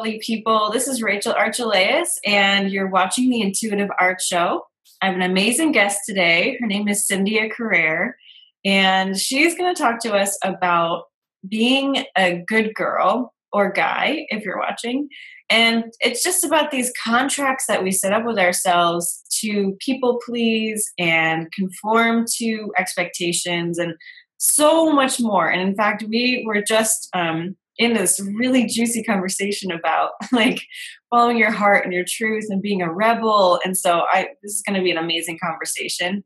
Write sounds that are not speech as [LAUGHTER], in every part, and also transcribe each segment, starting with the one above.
lovely people. This is Rachel Archelaus, and you're watching the Intuitive Art Show. I have an amazing guest today. Her name is Cynthia Carrere, and she's going to talk to us about being a good girl or guy, if you're watching. And it's just about these contracts that we set up with ourselves to people please and conform to expectations and so much more. And in fact, we were just um, in this really juicy conversation about [LAUGHS] like following your heart and your truth and being a rebel. And so I this is going to be an amazing conversation.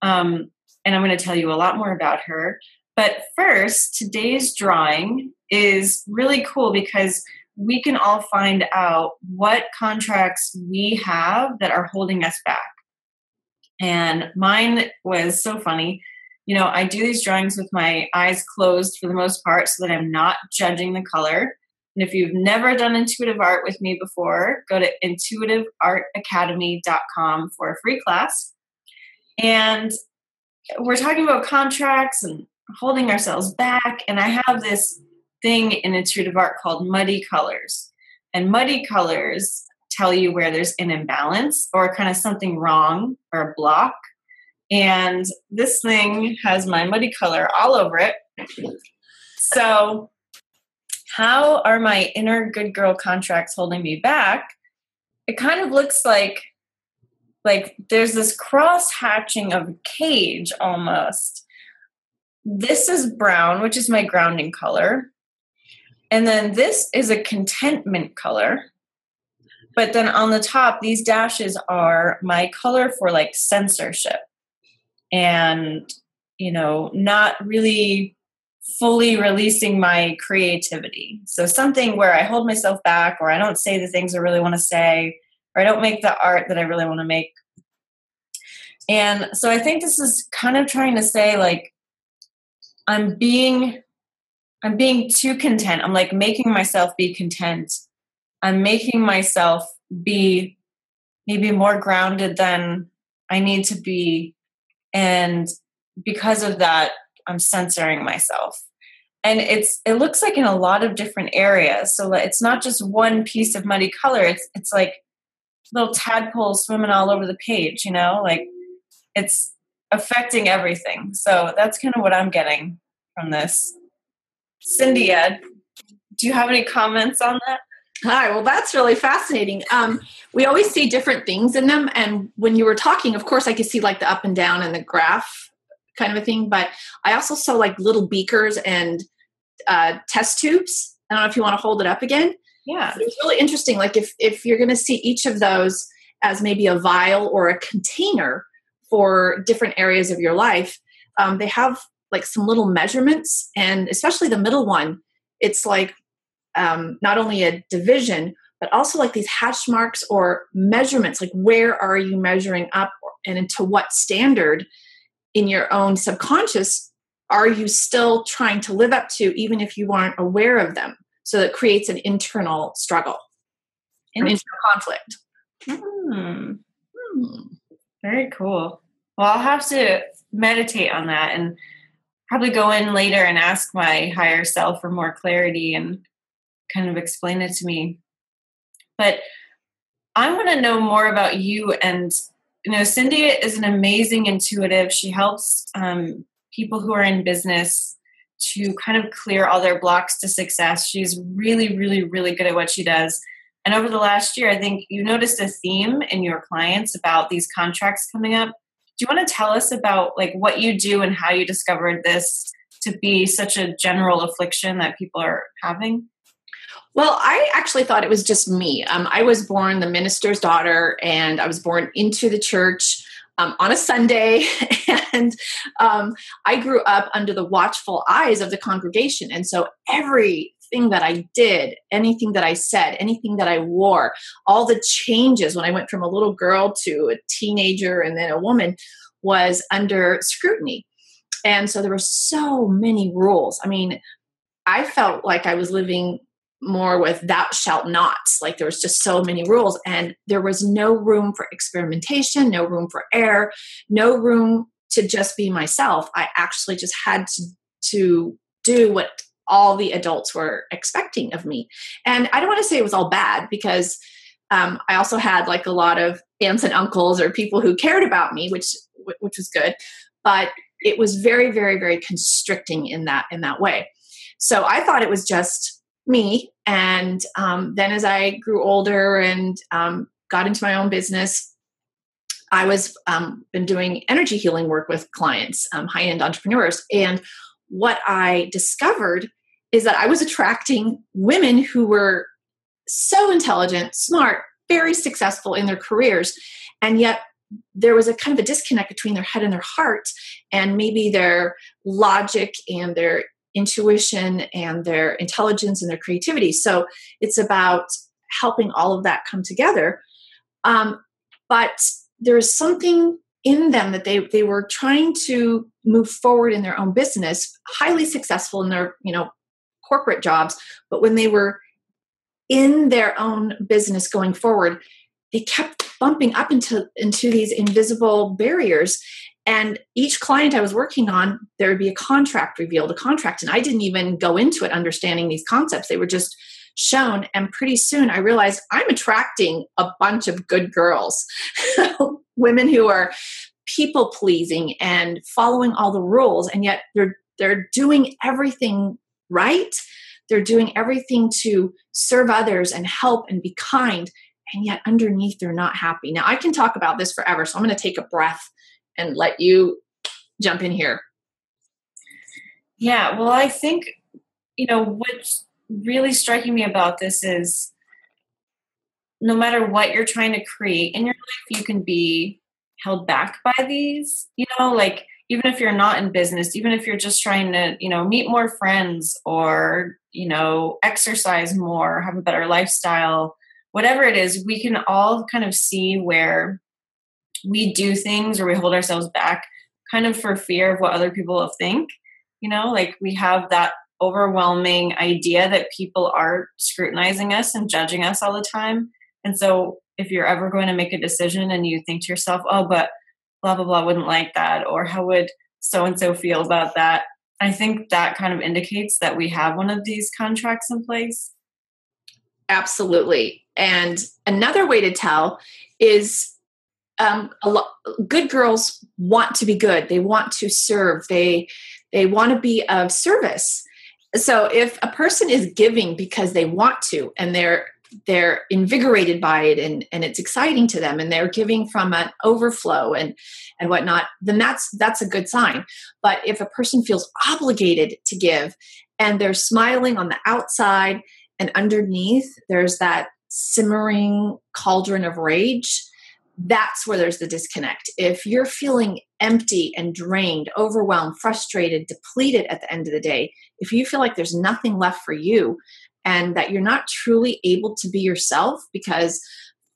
Um, and I'm going to tell you a lot more about her. But first, today's drawing is really cool because we can all find out what contracts we have that are holding us back. And mine was so funny you know, I do these drawings with my eyes closed for the most part so that I'm not judging the color. And if you've never done intuitive art with me before, go to intuitiveartacademy.com for a free class. And we're talking about contracts and holding ourselves back. And I have this thing in intuitive art called muddy colors. And muddy colors tell you where there's an imbalance or kind of something wrong or a block and this thing has my muddy color all over it. So, how are my inner good girl contracts holding me back? It kind of looks like like there's this cross hatching of a cage almost. This is brown, which is my grounding color. And then this is a contentment color. But then on the top, these dashes are my color for like censorship and you know not really fully releasing my creativity. So something where i hold myself back or i don't say the things i really want to say or i don't make the art that i really want to make. And so i think this is kind of trying to say like i'm being i'm being too content. I'm like making myself be content. I'm making myself be maybe more grounded than i need to be and because of that i'm censoring myself. And it's it looks like in a lot of different areas. So it's not just one piece of muddy color. It's it's like little tadpoles swimming all over the page you know? Like it's affecting everything. So that's kind of what i'm getting from this. Cynthia, do you have any comments on that Hi, well, that's really fascinating. Um, we always see different things in them. And when you were talking, of course, I could see like the up and down and the graph kind of a thing. But I also saw like little beakers and uh, test tubes. I don't know if you want to hold it up again. Yeah. It's really interesting. Like if, if you're going to see each of those as maybe a vial or a container for different areas of your life, um, they have like some little measurements. And especially the middle one, it's like um, not only a division, but also like these hatch marks or measurements. Like, where are you measuring up and to what standard in your own subconscious are you still trying to live up to, even if you aren't aware of them? So it creates an internal struggle, an internal conflict. Hmm. Hmm. Very cool. Well, I'll have to meditate on that and probably go in later and ask my higher self for more clarity and kind of explain it to me. But I want to know more about you. And, you know, Cindy is an amazing intuitive. She helps um, people who are in business to kind of clear all their blocks to success. She's really, really, really good at what she does. And over the last year, I think you noticed a theme in your clients about these contracts coming up. Do you want to tell us about like what you do and how you discovered this to be such a general affliction that people are having? Well, I actually thought it was just me. Um, I was born the minister's daughter, and I was born into the church um, on a Sunday. [LAUGHS] and um, I grew up under the watchful eyes of the congregation. And so everything that I did, anything that I said, anything that I wore, all the changes when I went from a little girl to a teenager and then a woman was under scrutiny. And so there were so many rules. I mean, I felt like I was living more with thou shalt not like there was just so many rules and there was no room for experimentation no room for error no room to just be myself i actually just had to to do what all the adults were expecting of me. And I don't want to say it was all bad because um, I also had like a lot of aunts and uncles or people who cared about me, which which was good. But it was very, very, very constricting in that in that way. So I thought it was just me. And um, then as I grew older and um, got into my own business, I was um, been doing energy healing work with clients, um, high end entrepreneurs, and what I discovered is that I was attracting women who were so intelligent, smart, very successful in their careers, and yet there was a kind of a disconnect between their head and their heart, and maybe their logic and their intuition and their intelligence and their creativity. So it's about helping all of that come together. Um, but there's something in them that they they were trying to move forward in their own business, highly successful in their you know corporate jobs, but when they were in their own business going forward, they kept bumping up into into these invisible barriers and each client i was working on there would be a contract revealed a contract and i didn't even go into it understanding these concepts. They were just shown. And pretty soon i realized i'm attracting a bunch of good girls [LAUGHS] women who are people pleasing and following all the rules and yet they're they're doing everything right. They're doing everything to serve others and help and be kind and yet underneath they're not happy. Now, I can talk about this forever, so I'm going to take a breath and let you jump in here. Yeah, well, I think, you know, what's really striking me about this is no matter what you're trying to create in your life, you can be held back by these, you know, like even if you're not in business, even if you're just trying to, you know, meet more friends or, you know, exercise more, have a better lifestyle, whatever it is, we can all kind of see where we do things or we hold ourselves back kind of for fear of what other people will think. You know, like we have that overwhelming idea that people are scrutinizing us and judging us all the time. And so if you're ever going to make a decision and you think to yourself, oh, but blah, blah, blah wouldn't like that, or how would so and so feel about that? I think that kind of indicates that we have one of these contracts in place. Absolutely. And another way to tell is um, a good girls want to be good. They want to serve. They they want to be of service. So if a person is giving because they want to and they're they're invigorated by it and, and it's exciting to them and they're giving from an overflow and and whatnot, then that's that's a good sign. But if a person feels obligated to give and they're smiling on the outside and underneath there's that simmering cauldron of rage, that's where there's the disconnect. If you're feeling empty and drained, overwhelmed, frustrated, depleted at the end of the day, if you feel like there's nothing left for you and that you're not truly able to be yourself because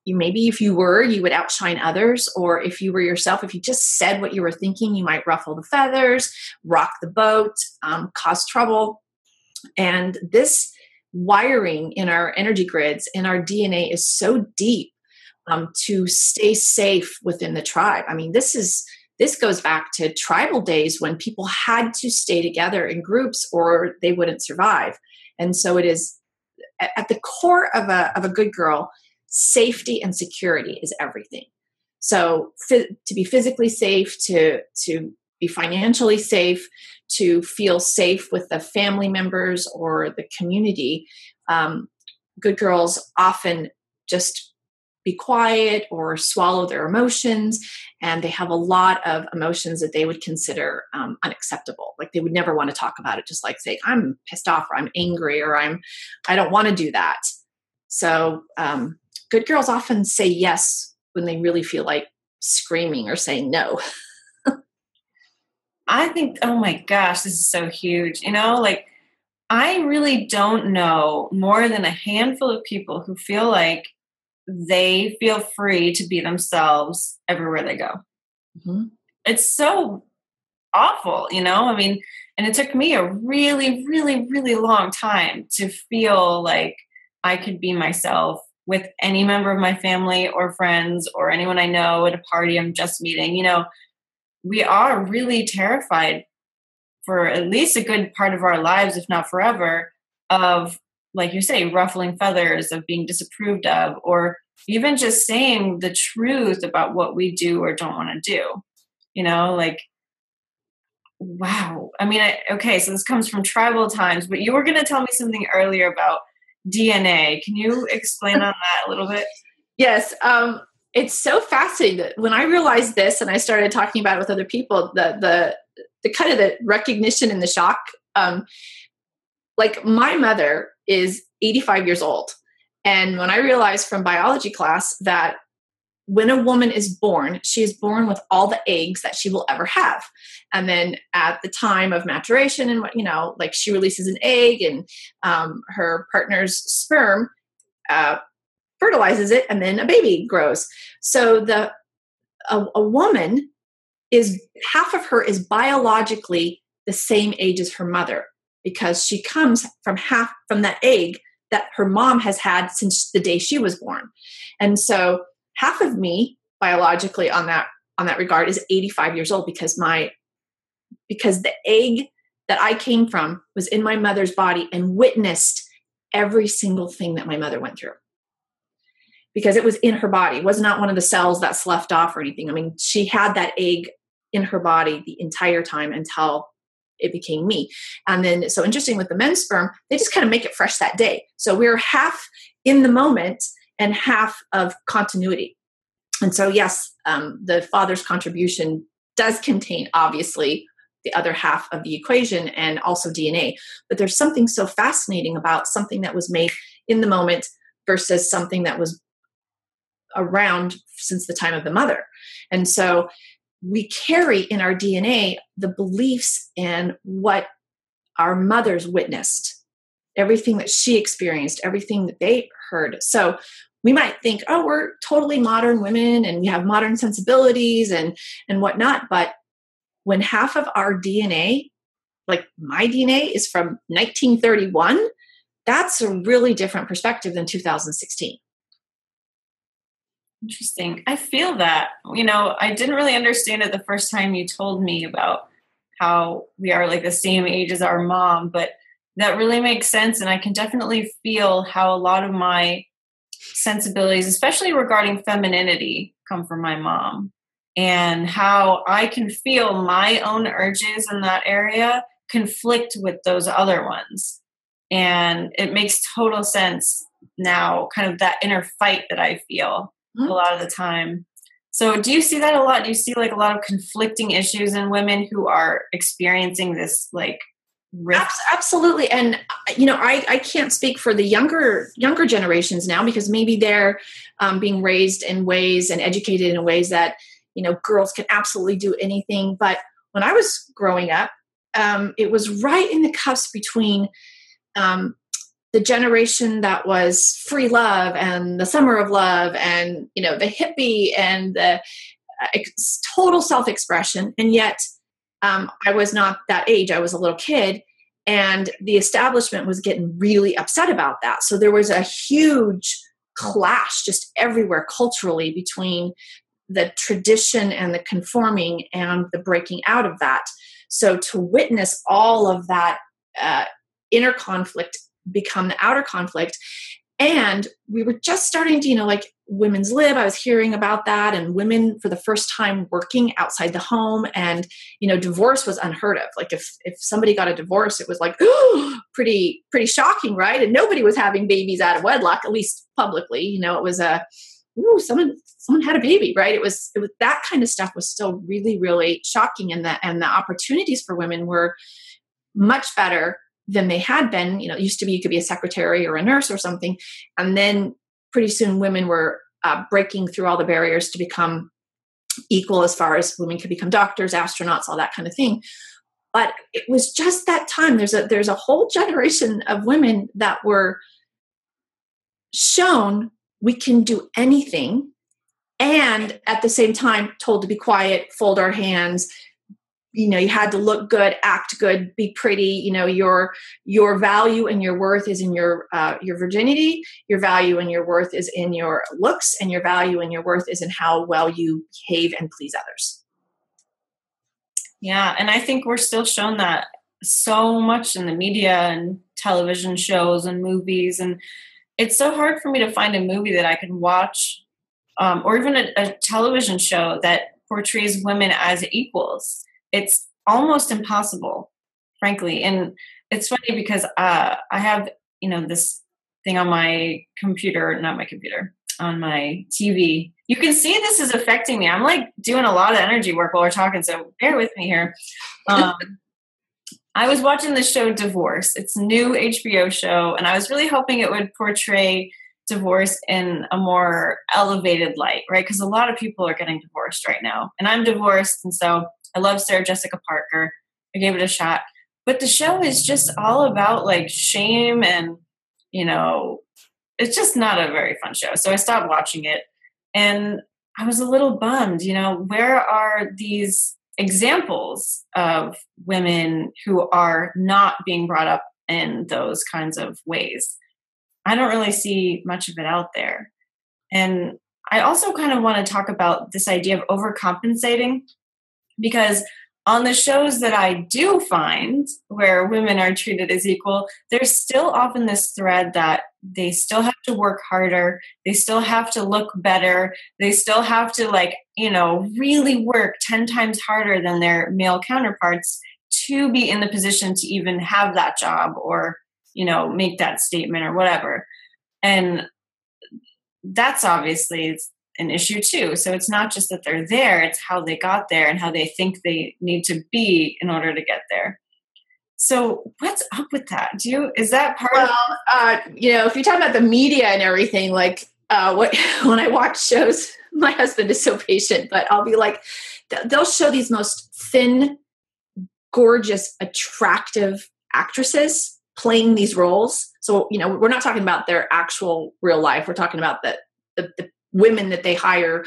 you maybe if you were you would outshine others or if you were yourself if you just said what you were thinking you might ruffle the feathers rock the boat um, cause trouble and this wiring in our energy grids in our DNA is so deep um, to stay safe within the tribe. I mean, this is this goes back to tribal days when people had to stay together in groups or they wouldn't survive. And so it is at the core of a of a good girl, safety and security is everything. So to be physically safe, to to be financially safe, to feel safe with the family members or the community. Um, good girls often just be quiet or swallow their emotions, and they have a lot of emotions that they would consider um, unacceptable. Like they would never want to talk about it, just like say, I'm pissed off or I'm angry or I'm, I don't want to do that. So, um, good girls often say yes when they really feel like screaming or saying no. [LAUGHS] I think, oh my gosh, this is so huge. You know, like I really don't know more than a handful of people who feel like they feel free to be themselves everywhere they go. Mm-hmm. It's so awful, you know? I mean, and it took me a really, really, really long time to feel like I could be myself with any member of my family or friends or anyone I know at a party I'm just meeting. You know, we are really terrified for at least a good part of our lives, if not forever, of like you say, ruffling feathers, of being disapproved of, or even just saying the truth about what we do or don't want to do. You know, like, wow. I mean, I, okay, so this comes from tribal times, but you were going to tell me something earlier about DNA. Can you explain on that a little bit? Yes. Um, it's so fascinating that when I realized this and I started talking about it with other people, the the the kind of the recognition and the shock. Um, like my mother is 85 years old, and when I realized from biology class that when a woman is born, she is born with all the eggs that she will ever have. And then at the time of maturation, and what you know, like she releases an egg, and um, her partner's sperm uh, fertilizes it, and then a baby grows. So the a, a woman is half of her is biologically the same age as her mother because she comes from half from that egg that her mom has had since the day she was born. And so half of me biologically on that on that regard is 85 years old because my because the egg that I came from was in my mother's body and witnessed every single thing that my mother went through. Because it was in her body. It was not one of the cells that sloughed off or anything. I mean she had that egg in her body the entire time until it became me. And then so interesting with the men's sperm they just kind of make it fresh that day. So we're half in the moment and half of continuity. And so yes um, the father's contribution does contain obviously the other half of the equation and also dna but there's something so fascinating about something that was made in the moment versus something that was around since the time of the mother. And so we carry in our DNA the beliefs and what our mothers witnessed, everything that she experienced, everything that they heard. So we might think, oh, we're totally modern women and we have modern sensibilities and and whatnot. But when half of our DNA, like my DNA, is from 1931, that's a really different perspective than 2016. Interesting. I feel that. You know, I didn't really understand it the first time you told me about how we are like the same age as our mom, but that really makes sense. And I can definitely feel how a lot of my sensibilities, especially regarding femininity, come from my mom. And how I can feel my own urges in that area conflict with those other ones. And it makes total sense now, kind of that inner fight that I feel mm-hmm. a lot of the time. So, do you see that a lot? Do you see like a lot of conflicting issues in women who are experiencing this like rift? Absolutely, and uh, you know, I I can't speak for the younger younger generations now because maybe they're um, being raised in ways and educated in ways that you know girls can absolutely do anything. But when I was growing up, um, it was right in the cusp between um, the generation that was free love and the summer of love and you know the hippie and the uh, total self-expression. And yet um, i was not that age. I was a little kid. And the establishment was getting really upset about that. So there was a huge clash just everywhere culturally between the tradition and the conforming and the breaking out of that. So to witness all of that uh, inner conflict become the outer conflict. And we were just starting to you know like women's lib i was hearing about that and women for the first time working outside the home and you know divorce was unheard of. Like if if somebody got a divorce it was like [GASPS] pretty pretty shocking right? And nobody was having babies out of wedlock at least publicly you know it was a ooh someone someone had a baby right? It was it was that kind of stuff was still really really shocking and the and the opportunities for women were much better than they had been. You know, it used to be you could be a secretary or a nurse or something. And then pretty soon women were uh, breaking through all the barriers to become equal as far as women could become doctors, astronauts, all that kind of thing. But it was just that time. There's a there's a whole generation of women that were shown we can do anything and at the same time told to be quiet, fold our hands, you know you had to look good act good be pretty you know your your value and your worth is in your uh, your virginity your value and your worth is in your looks and your value and your worth is in how well you behave and please others Yeah, and I think we're still shown that so much in the media and television shows and movies and it's so hard for me to find a movie that I can watch um, or even a, a television show that portrays women as equals. It's almost impossible, frankly. And it's funny because uh, I have, you know, this thing on my computer, not my computer, on my TV. You can see this is affecting me. I'm like doing a lot of energy work while we're talking, so bear with me here. Um, [LAUGHS] I was watching the show Divorce. It's new HBO show, and I was really hoping it would portray divorce in a more elevated light, right? Because a lot of people are getting divorced right now. And I'm divorced, and so I love Sarah Jessica Parker. I gave it a shot. But the show is just all about like shame and, you know, it's just not a very fun show. So I stopped watching it. And I was a little bummed, you know, where are these examples of women who are not being brought up in those kinds of ways. I don't really see much of it out there. And I also kind of want to talk about this idea of overcompensating because on the shows that I do find where women are treated as equal, there's still often this thread that they still have to work harder, they still have to look better, they still have to, like, you know, really work 10 times harder than their male counterparts to be in the position to even have that job or, you know, make that statement or whatever. And that's obviously an issue too. So it's not just that they're there, it's how they got there and how they think they need to be in order to get there. So what's up with that? Do you is that part well, of uh, you know, if you talk about the media and everything, like uh, what [LAUGHS] when I watch shows, [LAUGHS] my husband is so patient, but I'll be like, they'll show these most thin, gorgeous, attractive actresses playing these roles. So, you know, we're not talking about their actual real life. We're talking about the, the, the women that they hire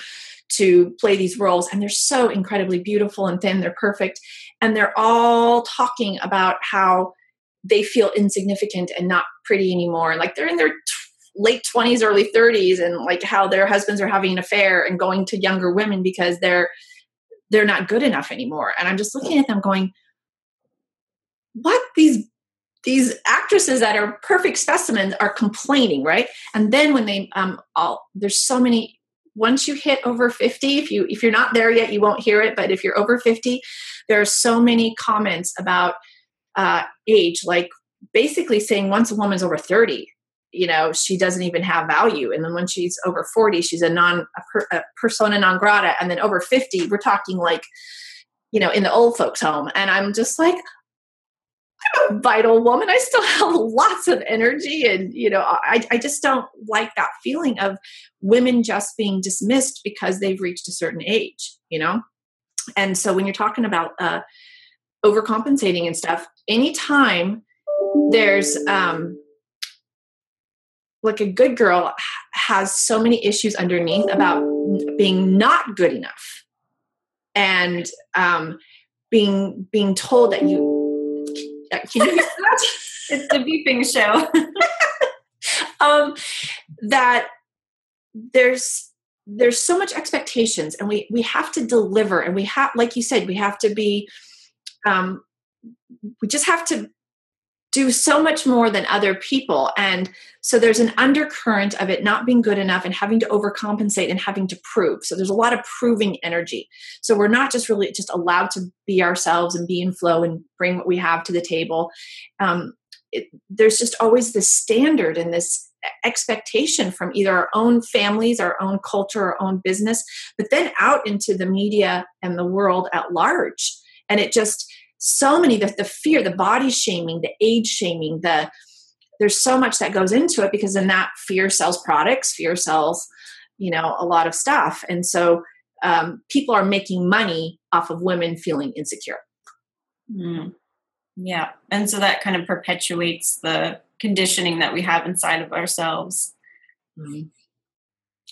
to play these roles and they're so incredibly beautiful and thin they're perfect and they're all talking about how they feel insignificant and not pretty anymore and like they're in their t- late 20s early 30s and like how their husbands are having an affair and going to younger women because they're they're not good enough anymore and i'm just looking at them going what? These these actresses that are perfect specimens are complaining, right? And then when they um all there's so many once you hit over 50 if you if you're not there yet you won't hear it but if you're over 50 there are so many comments about uh, age like basically saying once a woman's over 30 you know she doesn't even have value. And then when she's over 40 she's a non a, per, a persona non grata. And then over 50 we're talking like you know in the old folks home. And i'm just like A vital woman. I still [LAUGHS] have lots of energy. And, you know, I, I just don't like that feeling of women just being dismissed because they've reached a certain age, you know? And so when you're talking about uh, overcompensating and stuff, anytime there's um, like a good girl has so many issues underneath about being not good enough and um, being being told that you can you [LAUGHS] it's the beeping show. [LAUGHS] um, that there's there's so much expectations and we we have to deliver and we have like you said we have to be um we just have to do so much more than other people. And so there's an undercurrent of it not being good enough and having to overcompensate and having to prove. So there's a lot of proving energy. So we're not just really just allowed to be ourselves and be in flow and bring what we have to the table. Um, it, there's just always this standard and this expectation from either our own families, our own culture, our own business, but then out into the media and the world at large. And it just, so many the, the fear the body shaming the age shaming the there's so much that goes into it because then that fear sells products fear sells you know a lot of stuff. And so um, people are making money off of women feeling insecure. Mm. yeah. And so that kind of perpetuates the conditioning that we have inside of ourselves. Mm.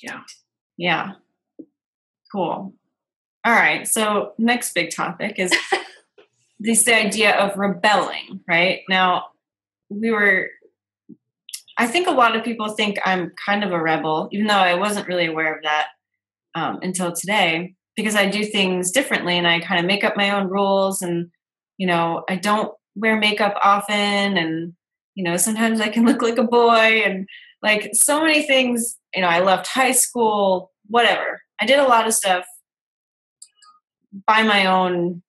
yeah. Yeah. Cool. All right. So next big topic is [LAUGHS] this idea of rebelling, right? Now, we were, I think a lot of people think I'm kind of a rebel, even though I wasn't really aware of that um, until today. because I do things differently and I kind of make up my own rules and you know, I don't wear makeup often and you know, sometimes I can look like a boy and like so many things, you know, I left high school, whatever. I did a lot of stuff by my own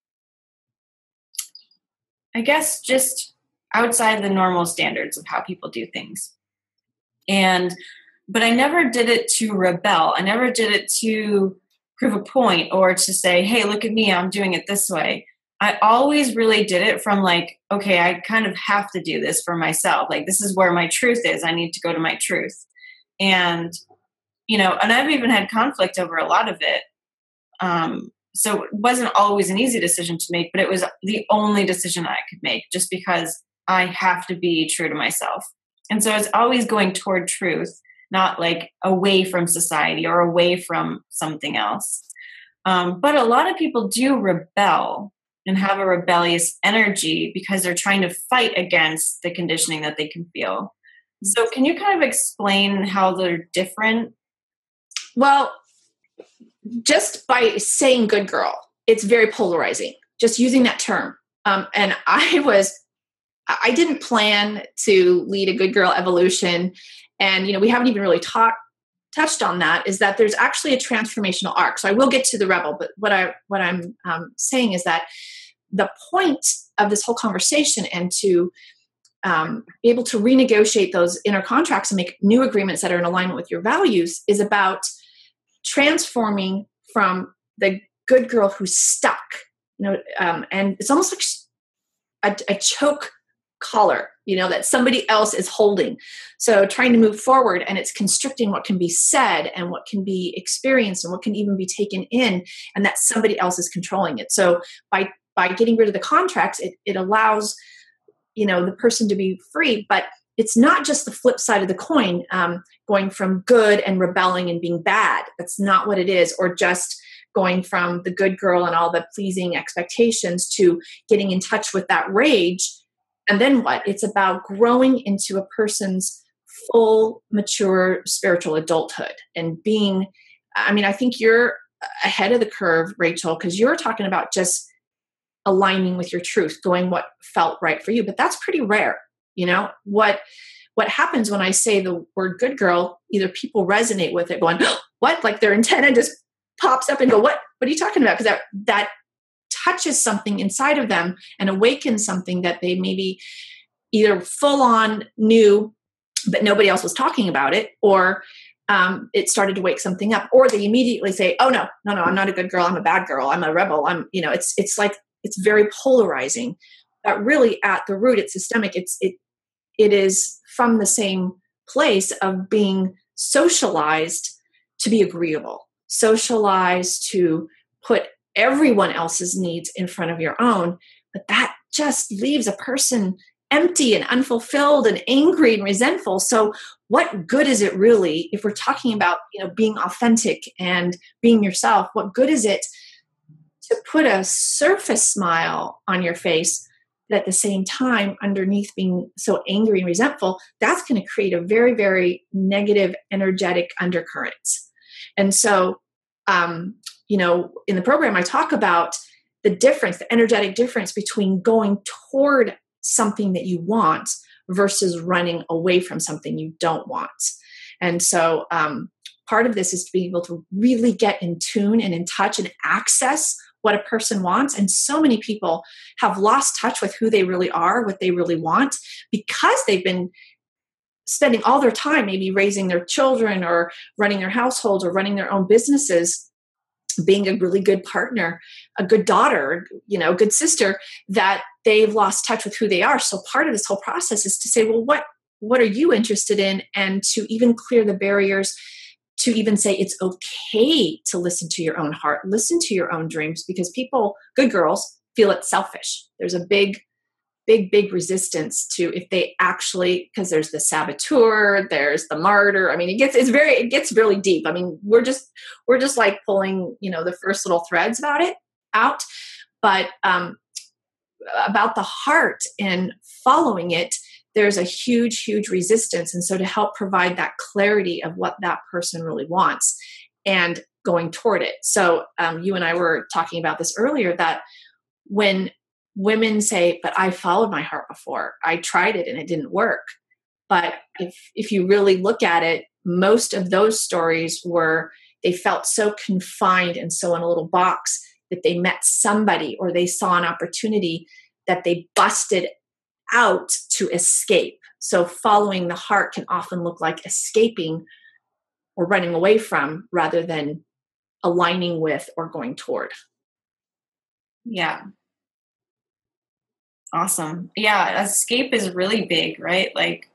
I guess just outside the normal standards of how people do things. And but I never did it to rebel. I never did it to prove a point or to say, hey, look at me, I'm doing it this way. I always really did it from like, okay, I kind of have to do this for myself. Like, this is where my truth is. I need to go to my truth. And, you know, and I've even had conflict over a lot of it. Um, so it wasn't always an easy decision to make, but it was the only decision I could make just because I have to be true to myself. And so it's always going toward truth not like away from society or away from something else. Um, but a lot of people do rebel and have a rebellious energy because they're trying to fight against the conditioning that they can feel. So, can you kind of explain how they're different? Well, just by saying good girl, it's very polarizing, just using that term. Um, and I was, I didn't plan to lead a good girl evolution and you know we haven't even really talked touched on that is that there's actually a transformational arc so i will get to the rebel but what i what i'm um, saying is that the point of this whole conversation and to um, be able to renegotiate those inner contracts and make new agreements that are in alignment with your values is about transforming from the good girl who's stuck you know um, and it's almost like a, a choke collar you know that somebody else is holding. So trying to move forward and it's constricting what can be said and what can be experienced and what can even be taken in and that somebody else is controlling it. So by by getting rid of the contracts it, it allows you know the person to be free but it's not just the flip side of the coin um, going from good and rebelling and being bad that's not what it is or just going from the good girl and all the pleasing expectations to getting in touch with that rage and then what? It's about growing into a person's full, mature spiritual adulthood and being. I mean, I think you're ahead of the curve, Rachel, because you're talking about just aligning with your truth, going what felt right for you. But that's pretty rare. You know what? What happens when I say the word "good girl"? Either people resonate with it, going, "What?" Like their antenna just pops up and go, "What? What are you talking about?" Because that that touches something inside of them and awakens something that they maybe either full on knew but nobody else was talking about it or um, it started to wake something up or they immediately say oh no no no i'm not a good girl i'm a bad girl i'm a rebel i'm you know it's it's like it's very polarizing but really at the root it's systemic it's it it is from the same place of being socialized to be agreeable socialized to put everyone else's needs in front of your own. But that just leaves a person empty and unfulfilled and angry and resentful. So what good is it really if we're talking about you know being authentic and being yourself what good is it to put a surface smile on your face but at the same time underneath being so angry and resentful that's going to create a very very negative energetic undercurrent and so um, you know, in the program, I talk about the difference, the energetic difference between going toward something that you want versus running away from something you don't want. And so, um, part of this is to be able to really get in tune and in touch and access what a person wants. And so many people have lost touch with who they really are, what they really want, because they've been spending all their time maybe raising their children or running their households or running their own businesses being a really good partner, a good daughter, you know, a good sister, that they've lost touch with who they are. So part of this whole process is to say, well, what what are you interested in? And to even clear the barriers to even say it's okay to listen to your own heart, listen to your own dreams, because people, good girls, feel it's selfish. There's a big big big resistance to if they actually because there's the saboteur there's the martyr. I mean it gets it's very it gets really deep. I mean we're just we're just like pulling you know the first little threads about it out. But um about the heart and following it there's a huge huge resistance and so to help provide that clarity of what that person really wants and going toward it. So um, you and I were talking about this earlier that when women say, "But I followed my heart before. I tried it and it didn't work." But if if you really look at it, most of those stories were they felt so confined and so in a little box that they met somebody or they saw an opportunity that they busted out to escape. So following the heart can often look like escaping or running away from rather than aligning with or going toward. Yeah. Awesome. Yeah, escape is really big, right? Like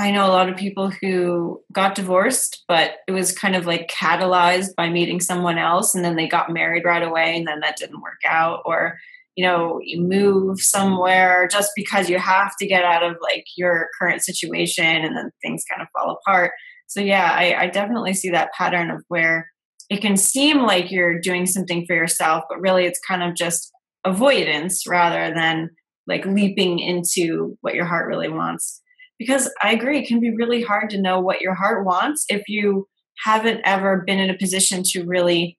I know a lot of people who got divorced, but it was kind of like catalyzed by meeting someone else and then they got married right away and then that didn't work out or you know, you move somewhere just because you have to get out of like your current situation and then things kind of fall apart. So yeah I, I definitely see that pattern of where it can seem like you're doing something for yourself but really it's kind of just avoidance rather than like leaping into what your heart really wants. Because i agree it can be really hard to know what your heart wants if you haven't ever been in a position to really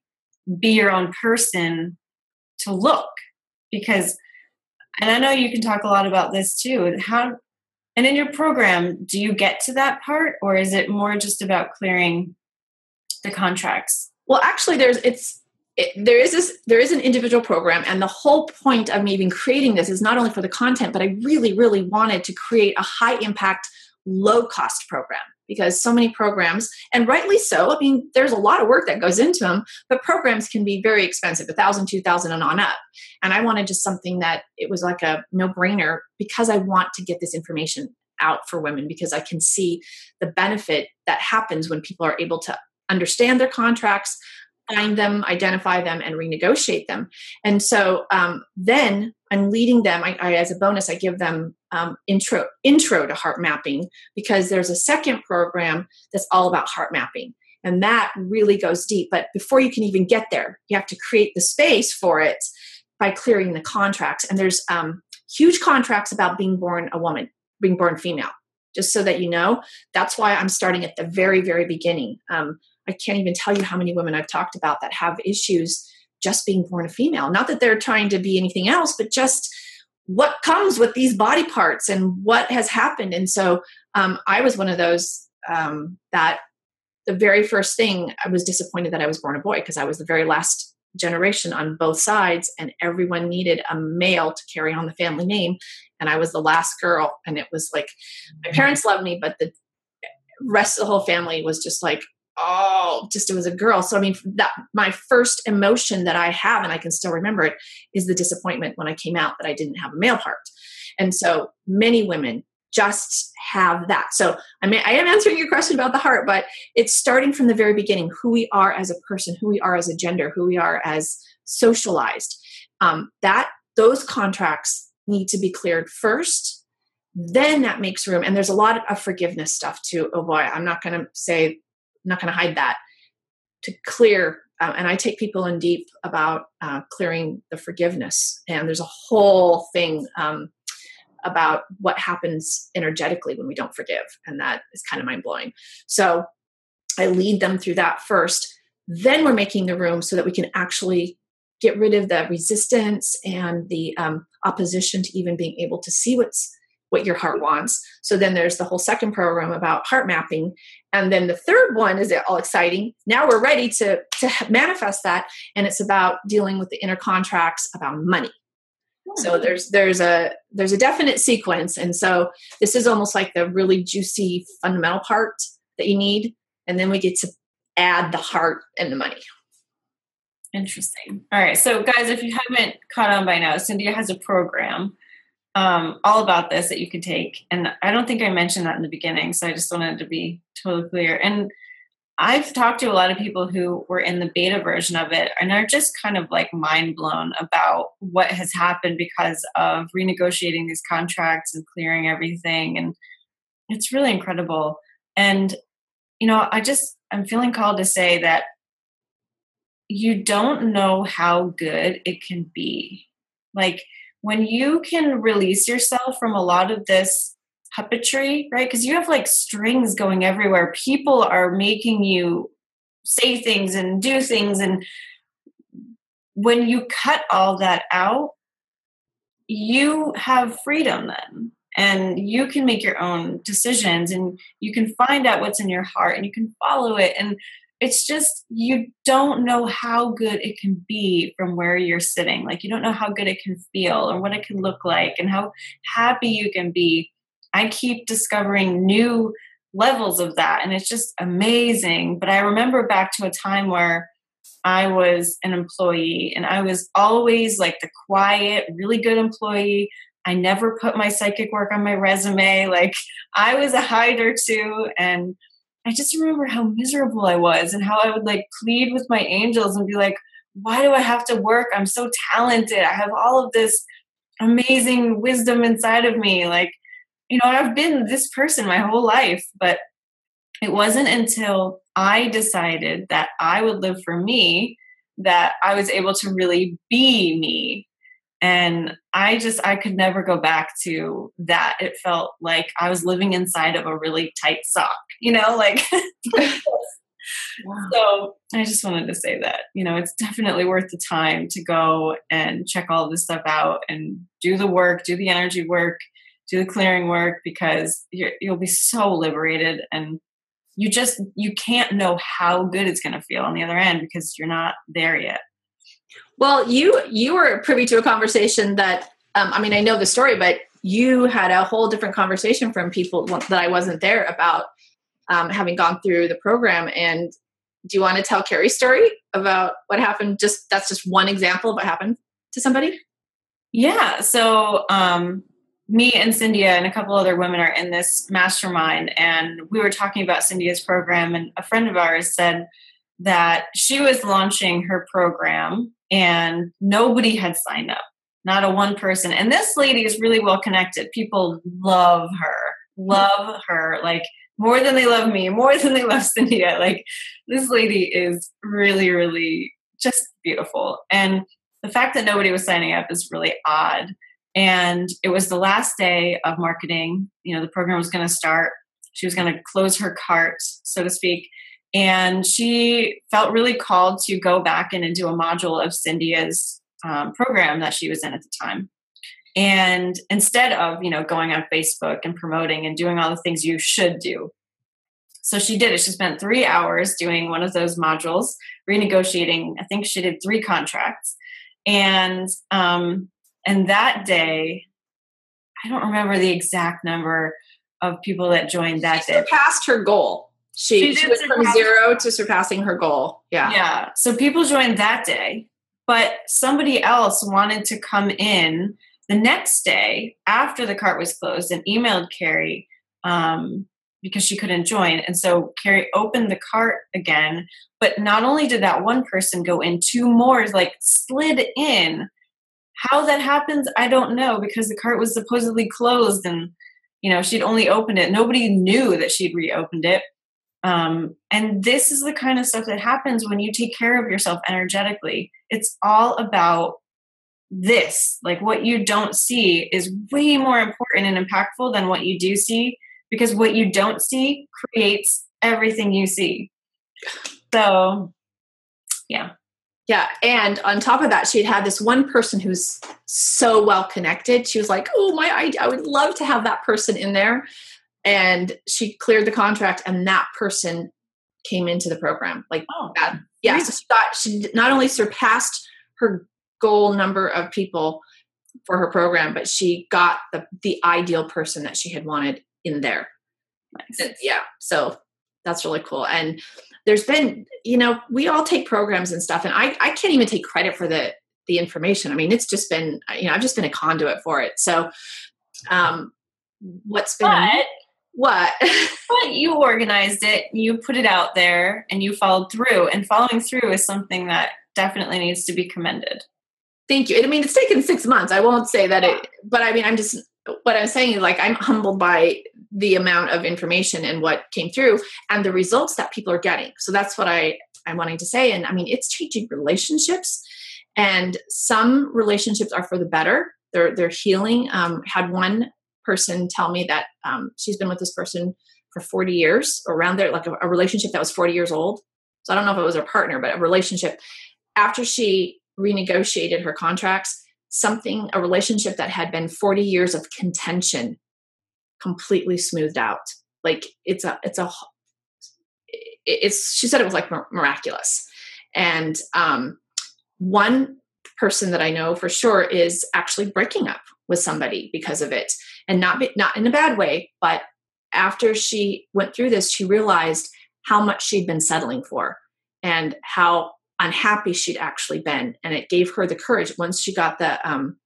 be your own person to look because and i know you can talk a lot about this too how and in your program, do you get to that part or is it more just about clearing the contracts? Well, actually there's it's it, there is this there is an individual program and the whole point of me even creating this is not only for the content but i really really wanted to create a high impact low cost program because so many programs and rightly so i mean there's a lot of work that goes into them but programs can be very expensive a thousand two thousand and on up and i wanted just something that it was like a no brainer because i want to get this information out for women because i can see the benefit that happens when people are able to understand their contracts find them, identify them, and renegotiate them. And so um, then I'm leading them. I, I, as a bonus, I give them um, intro intro to heart mapping because there's a second program that's all about heart mapping, and that really goes deep. But before you can even get there, you have to create the space for it by clearing the contracts. And there's um, huge contracts about being born a woman, being born female. Just so that you know, that's why I'm starting at the very, very beginning. Um, I can't even tell you how many women I've talked about that have issues just being born a female. Not that they're trying to be anything else, but just what comes with these body parts and what has happened. And so um, I was one of those um, that the very first thing I was disappointed that I was born a boy because I was the very last generation on both sides and everyone needed a male to carry on the family name and I was the last girl and it was like my parents loved me but the rest of the whole family was just like oh just it was a girl. So i mean that my first emotion that i have and i can still remember it is the disappointment when i came out that i didn't have a male part. And so many women just have that. So i mean i am answering your question about the heart but it's starting from the very beginning who we are as a person who we are as a gender who we are as socialized. Um, that those contracts need to be cleared first then that makes room. And there's a lot of forgiveness stuff too oh boy i'm not going to say I'm not going to hide that to clear uh, and i take people in deep about uh, clearing the forgiveness. And there's a whole thing um, about what happens energetically when we don't forgive and that is kind of mind-blowing. So i lead them through that first. Then we're making the room so that we can actually get rid of the resistance and the um, opposition to even being able to see what's what your heart wants. So then there's the whole second program about heart mapping. And then the third one is all exciting. Now we're ready to, to manifest that. And it's about dealing with the inner contracts about money. So hmm. there's there's a there's a definite sequence. And so this is almost like the really juicy fundamental part that you need. And then we get to add the heart and the money. Interesting. All right. So, guys, if you haven't caught on by now, Cynthia has a program um, all about this that you can take. And I don't think I mentioned that in the beginning, so I just wanted to be totally clear. And I've talked to a lot of people who were in the beta version of it and are just kind of like mind blown about what has happened because of renegotiating these contracts and clearing everything. And it's really incredible. And, you know, I just, I'm feeling called to say that you don't know how good it can be. Like, when you can release yourself from a lot of this puppetry, right? Because you have like strings going everywhere. People are making you say things and do things and when you cut all that out you have freedom then and you can make your own decisions and you can find out what's in your heart and you can follow it and it's just you don't know how good it can be from where you're sitting like you don't know how good it can feel or what it can look like and how happy you can be i keep discovering new levels of that and it's just amazing but i remember back to a time where i was an employee and i was always like the quiet really good employee I never put my psychic work on my resume. Like I was a hider too. And I just remember how miserable I was and how I would like plead with my angels and be like, why do I have to work? I'm so talented. I have all of this amazing wisdom inside of me. Like, you know, I've been this person my whole life, but it wasn't until I decided that I would live for me that I was able to really be me and i just i could never go back to that it felt like i was living inside of a really tight sock you know like [LAUGHS] wow. so i just wanted to say that you know it's definitely worth the time to go and check all this stuff out and do the work do the energy work do the clearing work because you'll be so liberated and you just you can't know how good it's going to feel on the other end because you're not there yet well, you you were privy to a conversation that um, I mean, I know the story, but you had a whole different conversation from people that I wasn't there about um, having gone through the program. And do you want to tell Carrie's story about what happened? Just that's just one example of what happened to somebody. Yeah. So um, me and Cynthia and a couple other women are in this mastermind, and we were talking about Cynthia's program, and a friend of ours said that she was launching her program and nobody had signed up not a one person. And this lady is really well connected. People love her love her like more than they love me more than they love cynthia like this lady is really really just beautiful. And the fact that nobody was signing up is really odd. And it was the last day of marketing. You know the program was going to start. She was going to close her cart so to speak and she felt really called to go back in and do a module of Cindy's um, program that she was in at the time. And instead of, you know, going on Facebook and promoting and doing all the things you should do. So she did it. She spent three hours doing one of those modules, renegotiating. I think she did three contracts. And um, and that day, I don't remember the exact number of people that joined that she day. Surpassed her goal she, she went from zero to surpassing her goal. Yeah. Yeah. So people joined that day, but somebody else wanted to come in the next day after the cart was closed and emailed Carrie um, because she couldn't join. And so Carrie opened the cart again. But not only did that one person go in, two more like slid in. How that happens, I don't know because the cart was supposedly closed and you know she'd only opened it. Nobody knew that she'd reopened it. Um, and this is the kind of stuff that happens when you take care of yourself energetically. It's all about this. Like what you don't see is way more important and impactful than what you do see because what you don't see creates everything you see. So, yeah. Yeah. And on top of that, she'd had this one person who's so well connected. She was like, Oh, my, I, I would love to have that person in there and she cleared the contract and that person came into the program. Like oh, that yeah so she got she not only surpassed her goal number of people for her program but she got the the ideal person that she had wanted in there. Nice. yeah so that's really cool. And there's been you know we all take programs and stuff and i i can't even take credit for the the information. I mean it's just been you know i've just been a conduit for it. So um what's been but what? [LAUGHS] but you organized it, you put it out there, and you followed through. And following through is something that definitely needs to be commended. Thank you. I mean, it's taken six months. I won't say that it, but I mean, I'm just, what I'm saying is like, I'm humbled by the amount of information and what came through and the results that people are getting. So that's what I, I'm wanting to say. And I mean, it's changing relationships and some relationships are for the better. They're, they're healing. Um, had one person tell me that um, she's been with this person for 40 years, around there, like a, a, relationship that was 40 years old. so I don't know if it was her partner, but a relationship. After she renegotiated her contracts, something, a relationship that had been 40 years of contention completely smoothed out. Like it's a, it's a, it's, she said it was like miraculous. And um, one person that I know for sure is actually breaking up with somebody because of it and not be, not in a bad way, but after she went through this, she realized how much she'd been settling for and how unhappy she'd actually been. And it gave her the courage once she got the, um,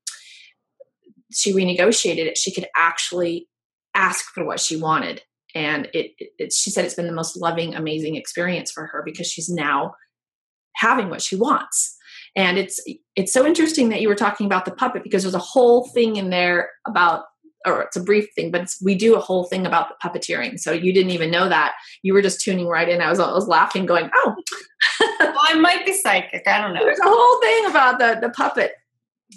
she renegotiated it, she could actually ask for what she wanted. And it, it, she said it's been the most loving, amazing experience for her because she's now having what she wants. And it's it's so interesting that you were talking about the puppet because there's a whole thing in there about or it's a brief thing, but we do a whole thing about the puppeteering. So you didn't even know that. You were just tuning right in. I was, I was laughing, going, "Oh, [LAUGHS] well, I might be psychic. I don't know." There's a whole thing about the the puppet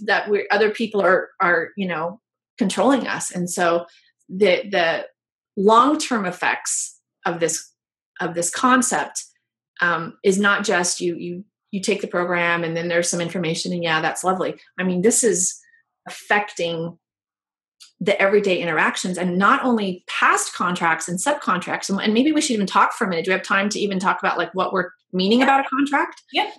that we other people are are you know controlling us, and so the the long term effects of this of this concept um, is not just you you you take the program and then there's some information and yeah that's lovely. I mean this is affecting the everyday interactions and not only past contracts and subcontracts and, maybe we should even talk for a minute. Do we have time to even talk about like what we're meaning about a contract? Yeah.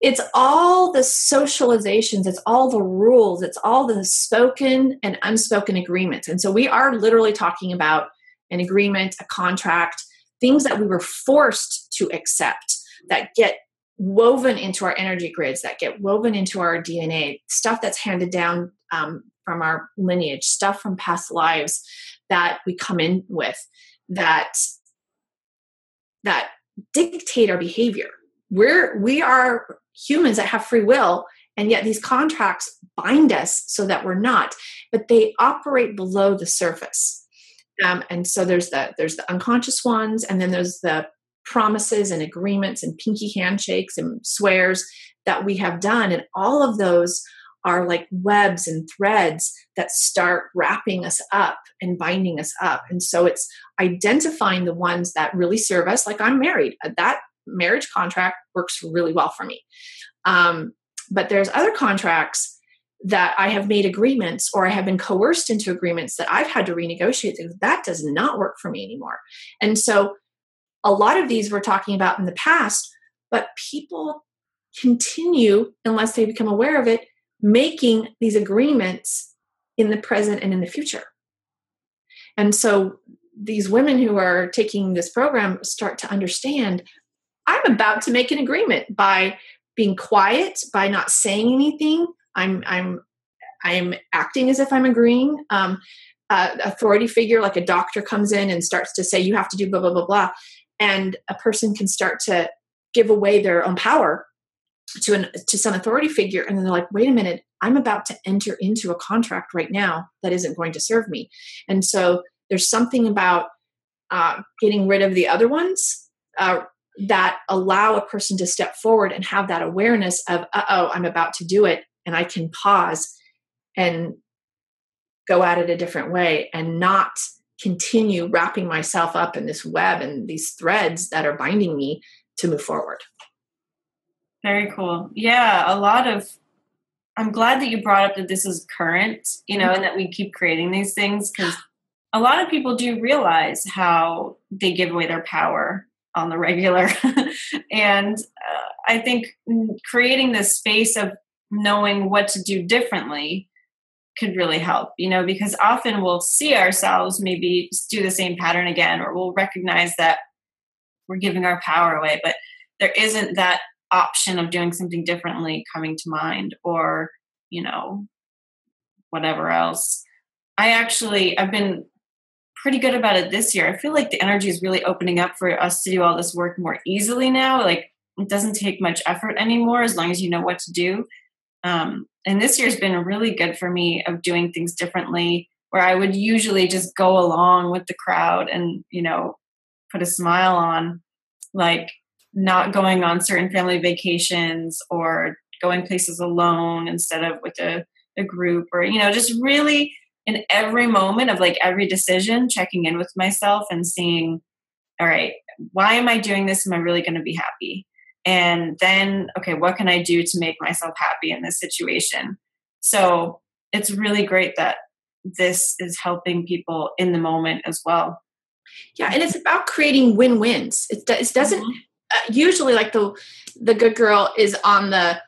It's all the socializations it's all the rules it's all the spoken and unspoken agreements. And so we are literally talking about an agreement a contract things that we were forced to accept that get woven into our energy grids that get woven into our dna stuff that's handed down um, from our lineage, stuff from past lives that we come in with that that dictate our behavior. We're we are humans that have free will, and yet these contracts bind us so that we're not, but they operate below the surface. Um, and so there's the there's the unconscious ones, and then there's the promises and agreements and pinky handshakes and swears that we have done, and all of those are like webs and threads that start wrapping us up and binding us up. And so it's identifying the ones that really serve us. Like I'm married, uh, that marriage contract works really well for me. Um, but there's other contracts that I have made agreements or I have been coerced into agreements that I've had to renegotiate. That does not work for me anymore. And so a lot of these we're talking about in the past, but people continue, unless they become aware of it, making these agreements in the present and in the future. And so these women who are taking this program start to understand I'm about to make an agreement by being quiet, by not saying anything. I'm I'm I'm acting as if I'm agreeing. Um, uh, authority figure like a doctor comes in and starts to say you have to do blah blah blah blah, and a person can start to give away their own power to an to some authority figure and then they're like wait a minute i'm about to enter into a contract right now that isn't going to serve me. And so there's something about uh, getting rid of the other ones uh, that allow a person to step forward and have that awareness of uh oh i'm about to do it and i can pause and go at it a different way and not continue wrapping myself up in this web and these threads that are binding me to move forward very cool. Yeah, a lot of. I'm glad that you brought up that this is current, you know, and that we keep creating these things because a lot of people do realize how they give away their power on the regular. [LAUGHS] and uh, I think creating this space of knowing what to do differently could really help, you know, because often we'll see ourselves maybe do the same pattern again, or we'll recognize that we're giving our power away, but there isn't that option of doing something differently coming to mind or you know whatever else. I actually i've been pretty good about it this year. I feel like the energy is really opening up for us to do all this work more easily now. Like it doesn't take much effort anymore as long as you know what to do um, and this year's been really good for me of doing things differently where i would usually just go along with the crowd and you know put a smile on like not going on certain family vacations or going places alone instead of with a, a group or you know just really in every moment of like every decision checking in with myself and seeing all right, why am I doing this? Am I really going to be happy? And then, okay, what can I do to make myself happy in this situation? So it's really great that this is helping people in the moment as well. Yeah, and it's about creating win-wins. It, it doesn't mm-hmm. uh, usually like the the good girl is on the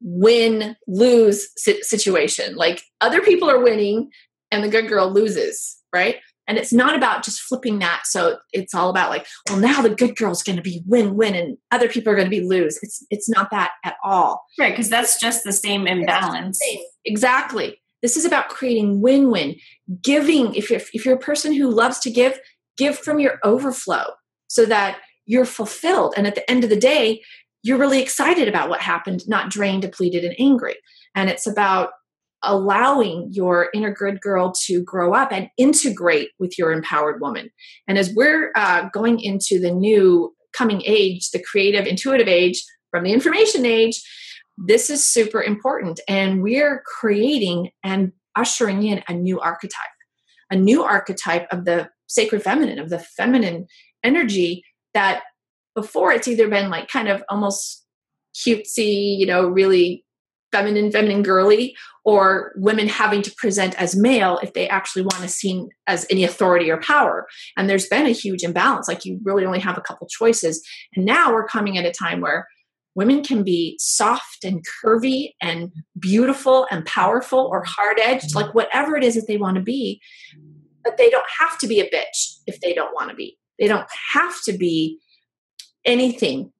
win lose situation. Like other people are winning and the good girl loses, right? And it's not about just flipping that. So it's all about like, well, now the good girl's going to be win-win, and other people are going to be lose. It's it's not that at all, right? Because that's just the same imbalance. Same. Exactly. This is about creating win-win, giving. If you're if you're a person who loves to give, give from your overflow, so that you're fulfilled. And at the end of the day, you're really excited about what happened, not drained, depleted, and angry. And it's about allowing your inner good girl to grow up and integrate with your empowered woman. And as we're uh, going into the new coming age, the creative, intuitive age from the information age, this is super important. And we're creating and ushering in a new archetype, a new archetype of the sacred feminine, of the feminine energy that before it's either been like kind of almost cutesy, you know, really feminine, feminine girly, or women having to present as male if they actually want to seem as any authority or power. And there's been a huge imbalance. Like you really only have a couple choices. And now we're coming at a time where women can be soft and curvy and beautiful and powerful or hard edged, like whatever it is that they want to be. But they don't have to be a bitch if they don't want to be. They don't have to be anything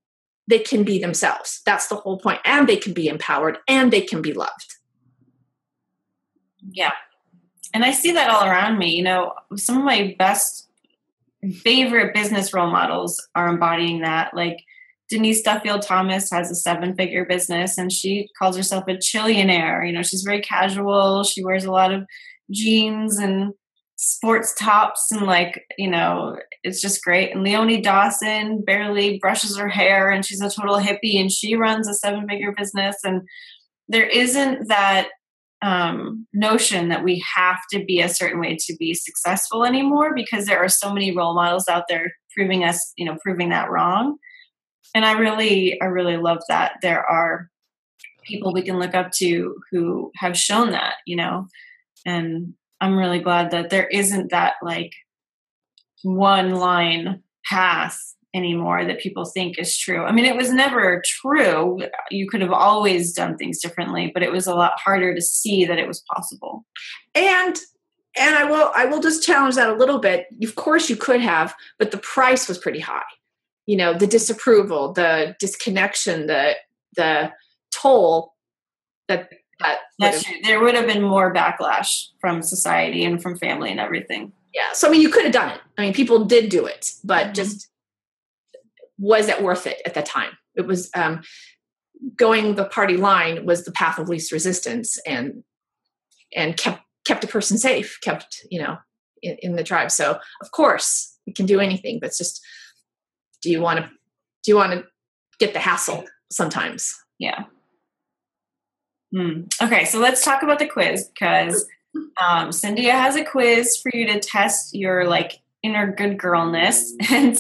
they can be themselves. That's the whole point. and they can be empowered and they can be loved. Yeah. And i see that all around me. You know some of my best favorite business role models are embodying that. Like denise duffield thomas has a seven figure business and she calls herself a chillionaire. You know she's very casual. She wears a lot of jeans and sports tops and like you know it's just great. And leonie dawson barely brushes her hair and she's a total hippie and she runs a seven figure business. And there isn't that um, notion that we have to be a certain way to be successful anymore because there are so many role models out there proving us you know proving that wrong. And i really i really love that there are people we can look up to who have shown that you know and I'm really glad that there isn't that like one line path anymore that people think is true. I mean, it was never true. You could have always done things differently, but it was a lot harder to see that it was possible. And and I will I will just challenge that a little bit. Of course you could have, but the price was pretty high. You know, the disapproval, the disconnection, the the toll that that That's true. There would have been more backlash from society and from family and everything. Yeah. So I mean, you could have done it. I mean, people did do it, but mm-hmm. just was it worth it at the time? It was um, going the party line was the path of least resistance, and and kept kept a person safe, kept you know in, in the tribe. So of course we can do anything, but it's just do you want to do you want to get the hassle sometimes? Yeah. Hmm. Okay, so let's talk about the quiz because um, Cynthia has a quiz for you to test your like inner good girlness [LAUGHS] and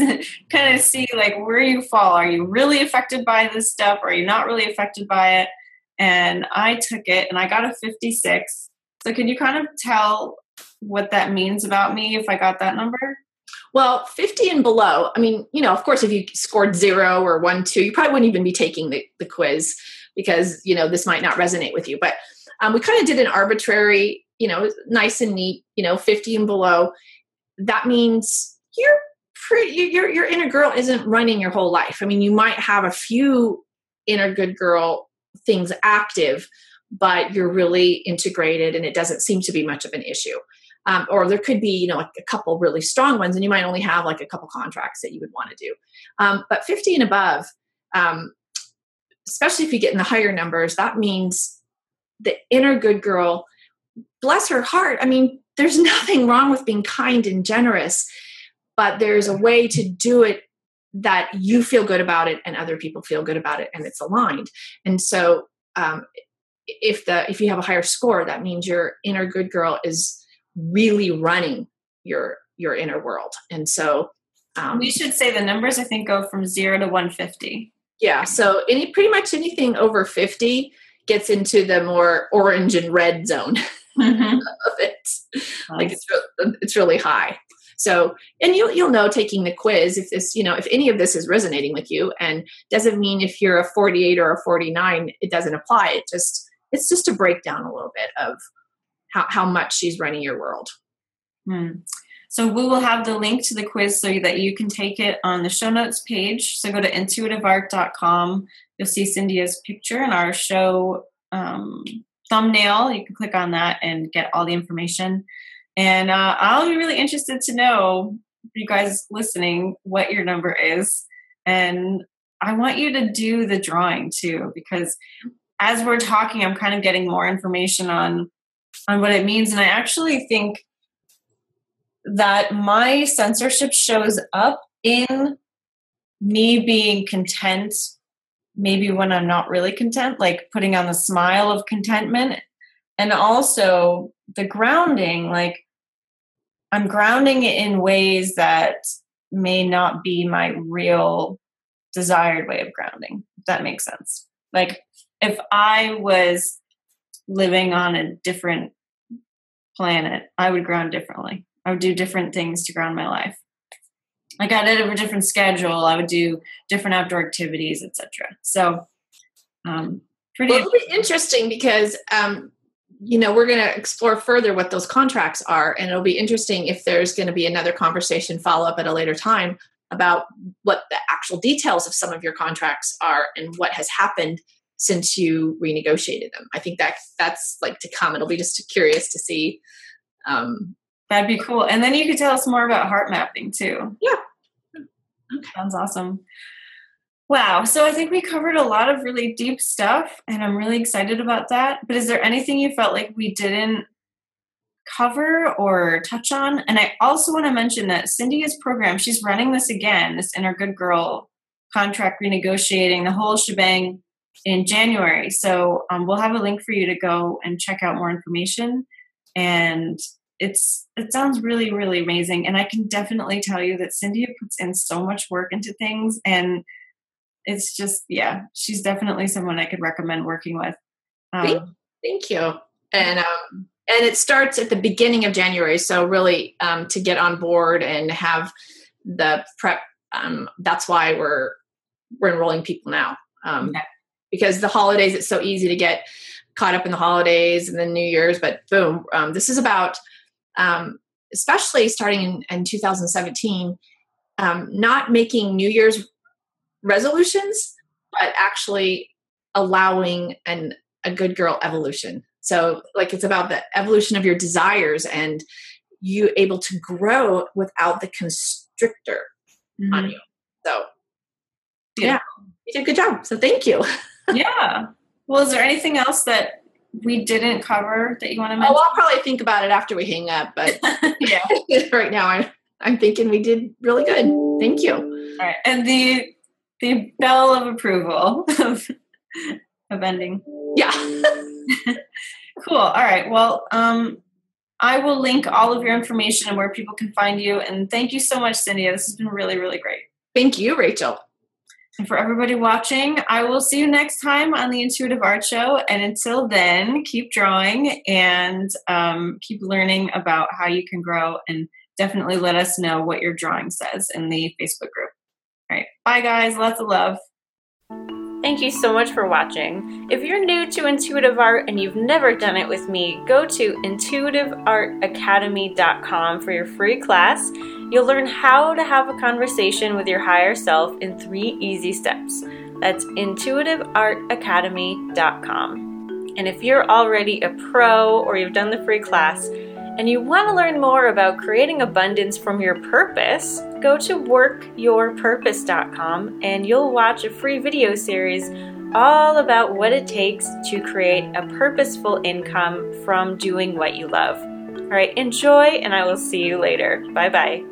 kind of see like where you fall. Are you really affected by this stuff? Or are you not really affected by it? And I took it and I got a 56. So can you kind of tell what that means about me if I got that number? Well, 50 and below, I mean, you know, of course, if you scored zero or one, two, you probably wouldn't even be taking the, the quiz because you know this might not resonate with you. But um, we kind of did an arbitrary you know nice and neat you know 50 and below. That means you're pretty your your inner girl isn't running your whole life. I mean you might have a few inner good girl things active but you're really integrated and it doesn't seem to be much of an issue. Um, or there could be you know like a couple really strong ones and you might only have like a couple contracts that you would want to do. Um, but 50 and above um, especially if you get in the higher numbers, that means the inner good girl, bless her heart. I mean, there's [LAUGHS] nothing wrong with being kind and generous, but there's a way to do it that you feel good about it and other people feel good about it and it's aligned. And so, um, if the if you have a higher score, that means your inner good girl is really running your your inner world. And so Um, we should say the numbers, I think, go from zero to 150. Yeah. So any pretty much anything over 50 gets into the more orange and red zone [LAUGHS] mm-hmm. of it. Nice. Like it's, it's really high. So, and you'll you'll know taking the quiz if this, you know, if any of this is resonating with you, and doesn't mean if you're a 48 or a 49, it doesn't apply. It just it's just a breakdown a little bit of how how much she's running your world. Hmm. So we will have the link to the quiz so that you can take it on the show notes page. So go to intuitiveart.com. You'll see Cynthia's picture and our show um, thumbnail. You can click on that and get all the information. And uh, I'll be really interested to know, you guys listening, what your number is. And I want you to do the drawing too, because as we're talking, I'm kind of getting more information on on what it means. And I actually think that my censorship shows up in me being content, maybe when I'm not really content, like putting on the smile of contentment. And also the grounding, like I'm grounding it in ways that may not be my real desired way of grounding, if that makes sense. Like if I was living on a different planet, I would ground differently. I would do different things to ground my life. I got I did a different schedule. I would do different outdoor activities, etc. So, um, pretty. Well, it'll be interesting because um, you know we're going to explore further what those contracts are and it'll be interesting if there's going to be another conversation follow up at a later time about what the actual details of some of your contracts are and what has happened since you renegotiated them i think that that's like to come it'll be just curious to see um, that'd be cool and then you could tell us more about heart mapping too yeah okay. sounds awesome Wow. So I think we covered a lot of really deep stuff, and I'm really excited about that. But is there anything you felt like we didn't cover or touch on? And I also want to mention that Cynthia's program, she's running this again, this Inner Good Girl contract renegotiating, the whole shebang in January. So um, we'll have a link for you to go and check out more information. And it's it sounds really really amazing. And i can definitely tell you that cindy puts in so much work into things and it's just yeah she's definitely someone i could recommend working with. Um, thank, thank, you. and um and it starts at the beginning of january so really um to get on board and have the prep um that's why we're we're enrolling people now. Um okay. because the holidays it's so easy to get caught up in the holidays and then new year's but boom um, this is about um, especially starting in, in 2017 um, not making new year's resolutions, but actually allowing an a good girl evolution. So like it's about the evolution of your desires and you able to grow without the constrictor mm-hmm. on you. So yeah. yeah, you did a good job. So thank you. [LAUGHS] yeah. Well, is there anything else that we didn't cover that you want to mention? Oh, I'll probably think about it after we hang up, but yeah, [LAUGHS] [LAUGHS] right now I'm I'm thinking we did really good. Thank you. All right. And the the bell of approval of, of ending. Yeah. [LAUGHS] cool. All right. Well, um, I will link all of your information and where people can find you. And thank you so much, Cynthia. This has been really, really great. Thank you, Rachel. And for everybody watching, I will see you next time on the Intuitive Art Show. And until then, keep drawing and um, keep learning about how you can grow. And definitely let us know what your drawing says in the Facebook group. All right. Bye, guys. Lots of love. Thank you so much for watching. If you're new to intuitive art and you've never done it with me, go to intuitiveartacademy.com for your free class. You'll learn how to have a conversation with your higher self in three easy steps. That's intuitiveartacademy.com. And if you're already a pro or you've done the free class, and you want to learn more about creating abundance from your purpose, go to workyourpurpose.com and you'll watch a free video series all about what it takes to create a purposeful income from doing what you love. All right, enjoy, and I will see you later. Bye bye.